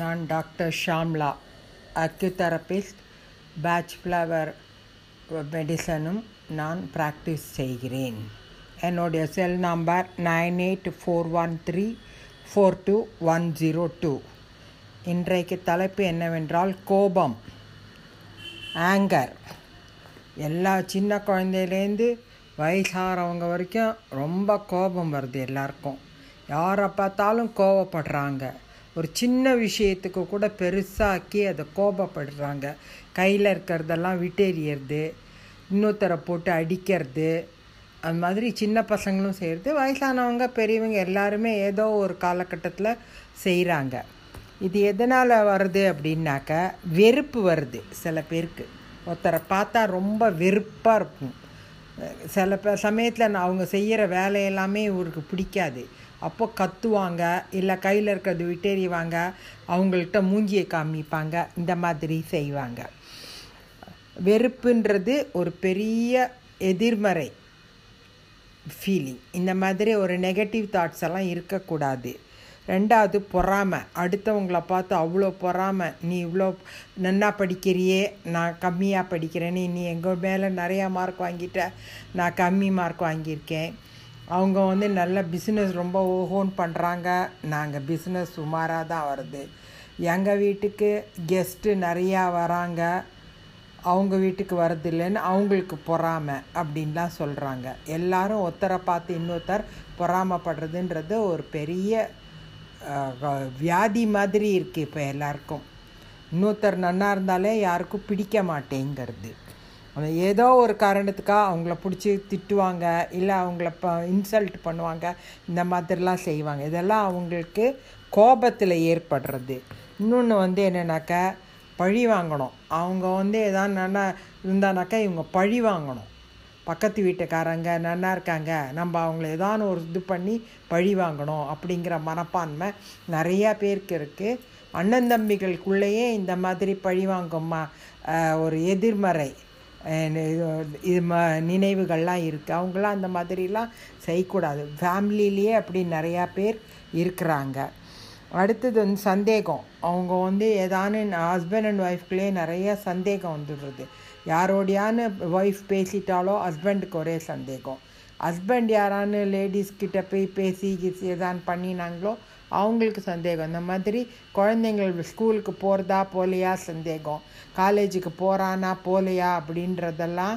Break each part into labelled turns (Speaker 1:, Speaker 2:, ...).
Speaker 1: நான் doctor Shamla. Acutherapist Bach flower மெடிசனும் நான் practice செய்கிறேன். என்னுடைய cell number nine eight four one three four two one zero two. இன்றைக்கு தலைப்பு என்னவென்றால் கோபம் ஆங்கர் எல்லா சின்ன குழந்தையிலேருந்து வயசாகிறவங்க வரைக்கும் ரொம்ப கோபம் வருது எல்லாருக்கும். யாரை பார்த்தாலும் கோபப்படுறாங்க ஒரு சின்ன விஷயத்துக்கு கூட பெருசாக்கி அதை கோபப்படுறாங்க. கையில் இருக்கிறதெல்லாம் விட்டெறியறது இன்னொருத்தரை போட்டு அடிக்கிறது அது மாதிரி சின்ன பசங்களும் செய்கிறது வயசானவங்க பெரியவங்க எல்லாருமே ஏதோ ஒரு காலகட்டத்தில் செய்கிறாங்க இது எதனால் வருது அப்படின்னாக்க வெறுப்பு வருது சில பேருக்கு. ஒருத்தரை பார்த்தா ரொம்ப வெறுப்பாக இருக்கும். சில ப சமயத்தில் அவங்க செய்கிற வேலையெல்லாமே இவருக்கு பிடிக்காது. அப்போ கத்துவாங்க இல்லை கையில் இருக்கிறது விட்டெறிவாங்க அவங்கள்ட்ட மூஞ்சியை காமிப்பாங்க இந்த மாதிரி செய்வாங்க. வெறுப்புன்றது ஒரு பெரிய எதிர்மறை ஃபீலிங் இந்த மாதிரி ஒரு நெகட்டிவ் தாட்ஸ் எல்லாம் இருக்கக்கூடாது. ரெண்டாவது பொறாமை. அடுத்தவங்கள பார்த்து அவ்வளோ பொறாமை. நீ இவ்வளோ நன்னா படிக்கிறியே நான் கம்மியாக படிக்கிறேன்னு நீ எங்கள் மேலே நிறையா மார்க் வாங்கிட்ட நான் கம்மி மார்க் வாங்கியிருக்கேன். அவங்க வந்து நல்ல பிஸ்னஸ் ரொம்ப ஓஹோன்னு பண்ணுறாங்க நாங்கள் பிஸ்னஸ் சுமாராக தான் வருது. எங்கள் வீட்டுக்கு கெஸ்ட்டு நிறையா வராங்க. அவங்க வீட்டுக்கு வரதில்லைன்னு அவங்களுக்கு பொறாமை அப்படின்லாம் சொல்கிறாங்க எல்லாரும் ஒருத்தரை பார்த்து இன்னொருத்தர் பொறாமப்படுறதுன்றது ஒரு பெரிய வியாதி மாதிரி இருக்குது இப்போ எல்லாருக்கும். இன்னொருத்தர் நன்னா இருந்தாலே யாருக்கும் பிடிக்க மாட்டேங்கிறது. ஏதோ ஒரு காரணத்துக்காக அவங்கள பிடிச்சி திட்டுவாங்க இல்லை அவங்கள ப இன்சல்ட் பண்ணுவாங்க இந்த மாதிரிலாம் செய்வாங்க. இதெல்லாம் அவங்களுக்கு கோபத்தில் ஏற்படுறது. இன்னொன்று வந்து என்னென்னாக்கா பழி வாங்கணும். அவங்க வந்து எதாவது நல்லா இருந்தானாக்கா இவங்க பழி வாங்கணும். பக்கத்து வீட்டுக்காரங்க நல்லா இருக்காங்க நம்ம அவங்கள ஏதான ஒரு இது பண்ணி பழி வாங்கணும் அப்படிங்கிற மனப்பான்மை நிறையா பேருக்கு இருக்குது அண்ணன் தம்பிகளுக்குள்ளேயே இந்த மாதிரி பழி வாங்கும்மா ஒரு எதிர்மறை. Uh, இது ம நினைவுகள்லாம் இருக்குது அவங்களாம் அந்த மாதிரிலாம் செய்யக்கூடாது. ஃபேமிலிலேயே அப்படி நிறையா பேர் இருக்கிறாங்க. அடுத்தது வந்து சந்தேகம். அவங்க வந்து ஏதானு ஹஸ்பண்ட் அண்ட் ஒய்ஃப்குள்ளேயே நிறைய சந்தேகம் வந்துடுறது. யாரோடையான ஒய்ஃப் பேசிட்டாலோ ஹஸ்பண்டுக்கு ஒரே சந்தேகம். ஹஸ்பண்ட் யாரானு லேடிஸ் கிட்ட போய் பேசி கிசி எதான் பண்ணினாங்களோ அவங்களுக்கு சந்தேகம். இந்த மாதிரி குழந்தைங்கள் ஸ்கூலுக்கு போகிறதா போலையா சந்தேகம். காலேஜுக்கு போகிறானா போலையா அப்படின்றதெல்லாம்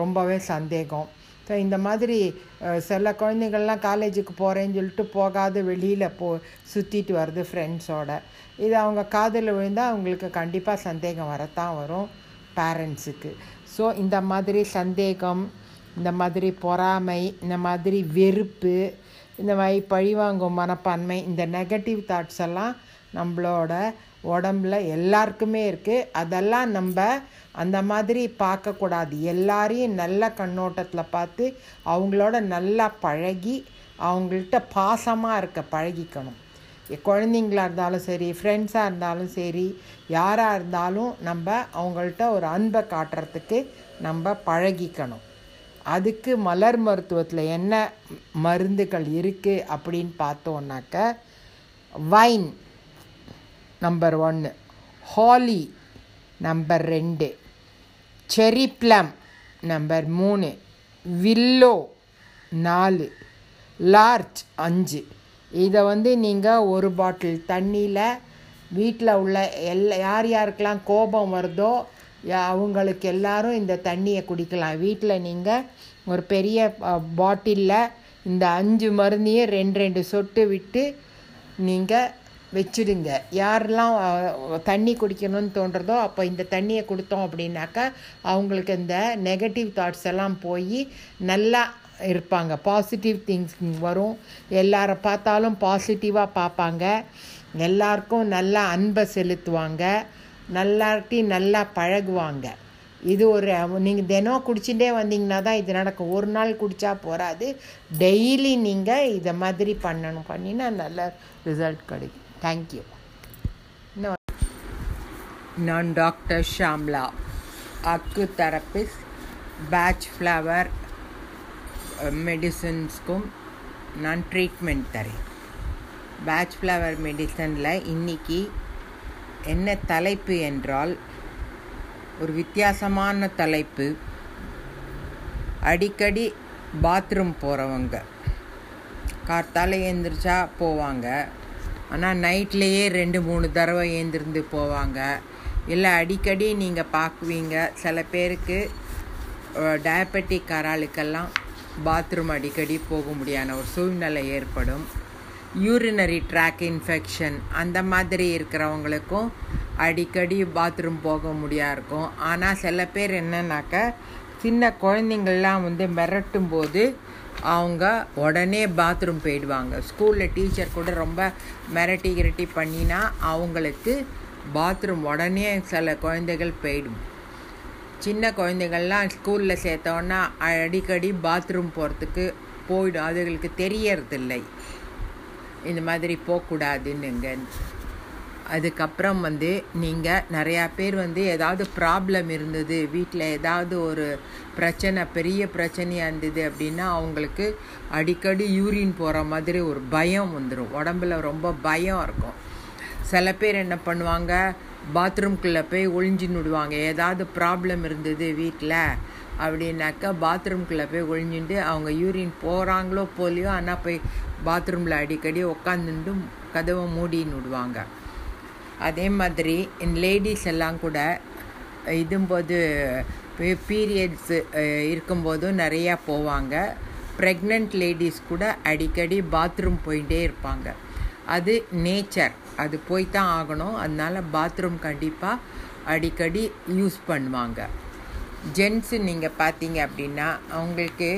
Speaker 1: ரொம்பவே சந்தேகம். ஸோ இந்த மாதிரி சில குழந்தைகள்லாம் காலேஜுக்கு போகிறேன்னு சொல்லிட்டு போகாது வெளியில் போ சுற்றிட்டு வருது ஃப்ரெண்ட்ஸோட இது அவங்க காதில் விழுந்தால் அவங்களுக்கு கண்டிப்பாக சந்தேகம் வரத்தான் வரும் பேரண்ட்ஸுக்கு ஸோ இந்த மாதிரி சந்தேகம் இந்த மாதிரி பொறாமை இந்த மாதிரி வெறுப்பு இந்த மாதிரி பழிவாங்கும் மனப்பான்மை இந்த நெகட்டிவ் தாட்ஸ் எல்லாம் நம்மளோட உடம்புல எல்லாருக்குமே இருக்குது அதெல்லாம் நம்ம அந்த மாதிரி பார்க்கக்கூடாது. எல்லாரையும் நல்ல கண்ணோட்டத்தில் பார்த்து அவங்களோட நல்லா பழகி அவங்கள்ட்ட பாசமாக இருக்க பழகிக்கணும். குழந்தைங்களா இருந்தாலும் சரி ஃப்ரெண்ட்ஸாக இருந்தாலும் சரி யாராக இருந்தாலும் நம்ம அவங்கள்ட்ட ஒரு அன்பை காட்டுறதுக்கு நம்ம பழகிக்கணும். அதுக்கு மலர் மருத்துவத்தில் என்ன மருந்துகள் இருக்குது அப்படின்னு பார்த்தோன்னாக்க வைன் நம்பர் ஒன்று ஹாலி நம்பர் ரெண்டு செரி ப்ளம் நம்பர் மூணு வில்லோ நாலு லார்ஜ் அஞ்சு. இதை வந்து நீங்கள் ஒரு பாட்டில் தண்ணியில் வீட்டில் உள்ள எல்லா யார் யாருக்கெல்லாம் கோபம் வருதோ அவங்களுக்கு எல்லாரும் இந்த தண்ணியை குடிக்கலாம். வீட்டில் நீங்கள் ஒரு பெரிய பாட்டிலில் இந்த அஞ்சு மருந்தையும் ரெண்டு ரெண்டு சொட்டு விட்டு நீங்கள் வச்சுடுங்க. யாரெல்லாம் தண்ணி குடிக்கணும்னு தோன்றதோ அப்போ இந்த தண்ணியை கொடுத்தோம் அப்படின்னாக்கா அவங்களுக்கு இந்த நெகட்டிவ் தாட்ஸ் எல்லாம் போய் நல்லா இருப்பாங்க. பாசிட்டிவ் திங்ஸ் வரும். எல்லாரை பார்த்தாலும் பாசிட்டிவாக பார்ப்பாங்க. எல்லாருக்கும் நல்லா அன்பை செலுத்துவாங்க. நல்லாட்டி நல்லா பழகுவாங்க. இது ஒரு நீங்கள் தினம் குடிச்சுட்டே வந்தீங்கன்னா தான் இது நடக்கும். ஒரு நாள் குடித்தா போகாது டெய்லி நீங்கள் இதை மாதிரி பண்ணணும். பண்ணினா நல்ல ரிசல்ட் கிடைக்கும். தேங்க்யூ நான் டாக்டர் ஷாம்லா அக்கு தெரப்பிஸ்ட் பேட்ச் ஃப்ளவர் மெடிசன்ஸ்க்கும் நான் ட்ரீட்மெண்ட் தரேன். பேட்ச் ஃப்ளவர் மெடிசனில் இன்றைக்கி என்ன தலைப்பு என்றால் ஒரு வித்தியாசமான தலைப்பு. அடிக்கடி பாத்ரூம் போகிறவங்க கார்த்தால் எழுந்திரிச்சா போவாங்க. ஆனால் நைட்லேயே ரெண்டு மூணு தடவை எழுந்திருந்து போவாங்க. இல்லை அடிக்கடி நீங்கள் பார்க்குவீங்க சில பேருக்கு டயபெட்டிக் ஆளுக்கெல்லாம் பாத்ரூம் அடிக்கடி போக முடியாத ஒரு சூழ்நிலை ஏற்படும். யூரினரி ட்ராக் இன்ஃபெக்ஷன் அந்த மாதிரி இருக்கிறவங்களுக்கும் அடிக்கடி பாத்ரூம் போக முடியா இருக்கும். ஆனால் சில பேர் என்னன்னாக்கா சின்ன குழந்தைங்கள்லாம் வந்து மிரட்டும் போது அவங்க உடனே பாத்ரூம் போயிடுவாங்க. ஸ்கூலில் டீச்சர் கூட ரொம்ப மிரட்டி கிரட்டி பண்ணினா அவங்களுக்கு பாத்ரூம் உடனே சில குழந்தைகள் போயிடும். சின்ன குழந்தைகள்லாம் ஸ்கூலில் சேர்த்தோன்னா அடிக்கடி பாத்ரூம் போகிறதுக்கு போயிடும். அதுகளுக்கு தெரியறதில்லை. இந்த மாதிரி போகக்கூடாதுன்னுங்க அதுக்கப்புறம் வந்து நீங்கள் நிறையா பேர் வந்து ஏதாவது ப்ராப்ளம் இருந்தது வீட்டில் ஏதாவது ஒரு பிரச்சனை பெரிய பிரச்சனையாக இருந்தது அப்படின்னா அவங்களுக்கு அடிக்கடி யூரின் போகிற மாதிரி ஒரு பயம் வந்துடும் உடம்புல ரொம்ப பயம் இருக்கும். சில பேர் என்ன பண்ணுவாங்க பாத்ரூம்குள்ளே போய் ஒழிஞ்சின்னு விடுவாங்க ஏதாவது ப்ராப்ளம் இருந்தது வீட்டில் அப்படின்னாக்கா பாத்ரூம்குள்ளே போய் ஒழிஞ்சுட்டு அவங்க யூரின் போகிறாங்களோ போலியோ ஆனால் போய் பாத்ரூமில் அடிக்கடி உக்காந்துட்டு கதவை மூடின்னு விடுவாங்க. அதே மாதிரி லேடிஸ் எல்லாம் கூட இதும்போது பீரியட்ஸு இருக்கும்போதும் நிறையா போவாங்க. ப்ரெக்னென்ட் லேடிஸ் கூட அடிக்கடி பாத்ரூம் போயிட்டே இருப்பாங்க. அது நேச்சர் அது போய் தான் ஆகணும். அதனால் பாத்ரூம் கண்டிப்பாக அடிக்கடி யூஸ் பண்ணுவாங்க. ஜென்ஸு நீங்கள் பார்த்தீங்க அப்படின்னா அவங்களுக்கு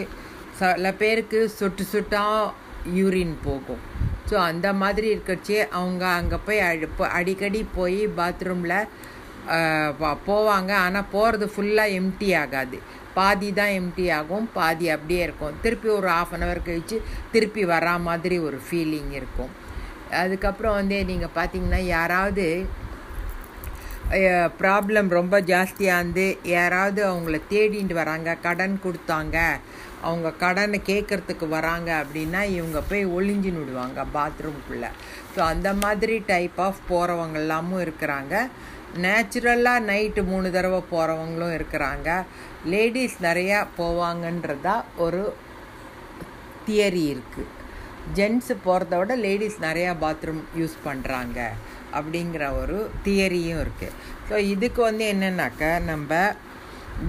Speaker 1: சில பேருக்கு சொட்டு சொட்டாக யூரின் போகும். ஸோ அந்த மாதிரி இருக்கச்சே அவங்க அங்கே போய் அடிக்கடி போய் பாத்ரூமில் போவாங்க. ஆனால் போகிறது ஃபுல்லாக எம்டி ஆகாது. பாதி தான் எம்டி ஆகும். பாதி அப்படியே இருக்கும். திருப்பி ஒரு ஆஃப் அன் ஹவர் கழித்து திருப்பி வரா மாதிரி ஒரு ஃபீலிங் இருக்கும். அதுக்கப்புறம் வந்து நீங்கள் பார்த்தீங்கன்னா யாராவது ப்ராப்ளம் ரொம்ப ஜாஸ்தியாக இருந்து யாராவது அவங்கள தேடிட்டு வராங்க கடன் கொடுத்தாங்க அவங்க கடனை கேட்குறதுக்கு வராங்க அப்படின்னா இவங்க போய் ஒளிஞ்சின்னு விடுவாங்க பாத்ரூம்குள்ளே ஸோ அந்த மாதிரி டைப் ஆஃப் போகிறவங்கெல்லாமும் இருக்கிறாங்க. நேச்சுரலாக நைட்டு மூணு தடவை போகிறவங்களும் இருக்கிறாங்க. லேடிஸ் நிறையா போவாங்கன்றதா ஒரு தியரி இருக்குது ஜென்ஸு போகிறத விட லேடிஸ் நிறையா பாத்ரூம் யூஸ் பண்ணுறாங்க அப்படிங்கிற ஒரு தியரியும் இருக்குது ஸோ இதுக்கு வந்து என்னென்னாக்கா நம்ம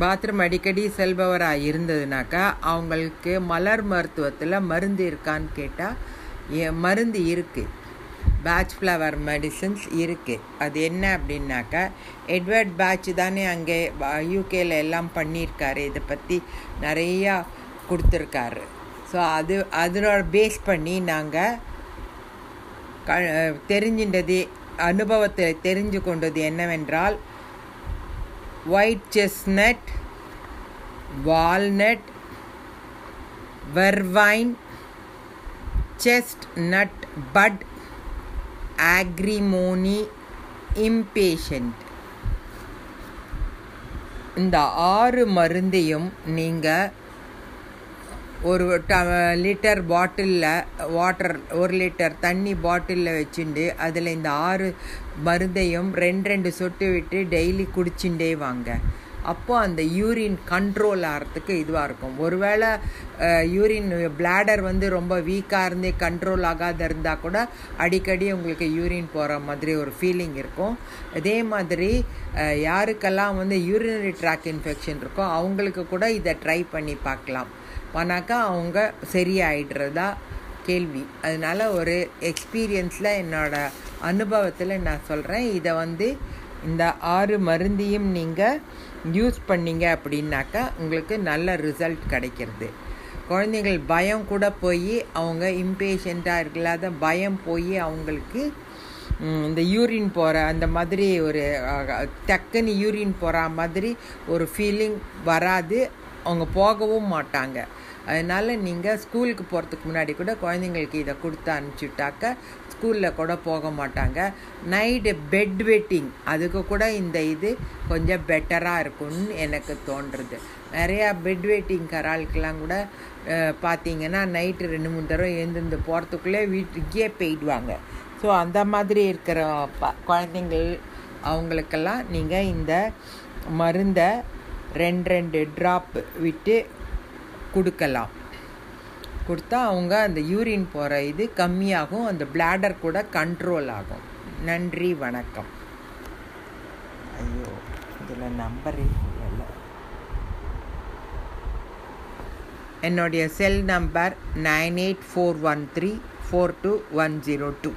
Speaker 1: பாத்ரூம் அடிக்கடி செல்பவராக இருந்ததுனாக்கா அவங்களுக்கு மலர் மருத்துவத்தில் மருந்து இருக்கான்னு கேட்டால் மருந்து இருக்குது பேட்ச் ஃப்ளவர் மெடிசன்ஸ் இருக்குது அது என்ன அப்படின்னாக்கா எட்வர்ட் பேட்ச் தானே அங்கே யூகேல எல்லாம் பண்ணியிருக்காரு. இதை பற்றி நிறையா கொடுத்துருக்காரு. ஸோ அது அதனோட பேஸ் பண்ணி நாங்கள் க தெரிஞ்சின்றது அனுபவத்தை தெரிஞ்சு கொண்டது என்னவென்றால் white chestnut walnut vervain chestnut bud agrimony impatiens இந்த ஆறு மருந்தையும் நீங்கள் ஒரு ட லிட்டர் பாட்டிலில் வாட்டர் ஒரு லிட்டர் தண்ணி பாட்டிலில் வச்சுட்டு அதில் இந்த ஆறு மருந்தையும் ரெண்டு ரெண்டு சொட்டு விட்டு டெய்லி குடிச்சுட்டே வாங்க. அப்போது அந்த யூரின் கண்ட்ரோல் ஆகிறதுக்கு இதுவாக இருக்கும். ஒருவேளை யூரின் பிளாடர் வந்து ரொம்ப வீக்காக இருந்து கண்ட்ரோல் ஆகாத இருந்தால் கூட அடிக்கடி உங்களுக்கு யூரின் போகிற மாதிரி ஒரு ஃபீலிங் இருக்கும். அதே மாதிரி யாருக்கெல்லாம் வந்து யூரினரி ட்ராக் இன்ஃபெக்ஷன் இருக்கோ அவங்களுக்கு கூட இதை ட்ரை பண்ணி பார்க்கலாம். பண்ணாக்கா அவங்க சரியாயிடுறதா கேள்வி. அதனால் ஒரு எக்ஸ்பீரியன்ஸில் என்னோடய அனுபவத்தில் நான் சொல்கிறேன் இதை வந்து இந்த ஆறு மருந்தையும் நீங்கள் யூஸ் பண்ணீங்க அப்படின்னாக்கா உங்களுக்கு நல்ல ரிசல்ட் கிடைக்கிறது. குழந்தைகள் பயம் கூட போய் அவங்க இம்பேஷண்ட்டாக இருக்கலாத பயம் போய் அவங்களுக்கு இந்த யூரின் போகிற அந்த மாதிரி ஒரு டக்குன்னு யூரின் போகிற மாதிரி ஒரு ஃபீலிங் வராது. அவங்க போகவும் மாட்டாங்க. அதனால் நீங்கள் ஸ்கூலுக்கு போகிறதுக்கு முன்னாடி கூட குழந்தைங்களுக்கு இதை கொடுத்து அனுப்பிச்சுட்டாக்க ஸ்கூலில் கூட போக மாட்டாங்க. நைட்டு பெட் வெட்டிங் அதுக்கு கூட இந்த இது கொஞ்சம் பெட்டராக இருக்கும்னு எனக்கு தோன்றுறது நிறையா பெட் வெயிட்டிங் கராளுக்கெல்லாம் கூட பார்த்தீங்கன்னா நைட்டு ரெண்டு மூணு தடவை எழுந்திருந்து போகிறதுக்குள்ளே வீட்டுக்கே போயிடுவாங்க. ஸோ அந்த மாதிரி இருக்கிற ப குழந்தைங்கள் அவங்களுக்கெல்லாம் நீங்கள் இந்த மருந்தை ரெண்டு ரெண்டு ட்ராப் விட்டு கொடுக்கலாம். கொடுத்தா அவங்க அந்த யூரின் போகிற இது கம்மியாகும் அந்த பிளாடர் கூட கண்ட்ரோல் ஆகும். நன்றி வணக்கம். ஐயோ இதில் நம்பரே இல்லை. என்னுடைய cell number nine eight four one three four two one zero two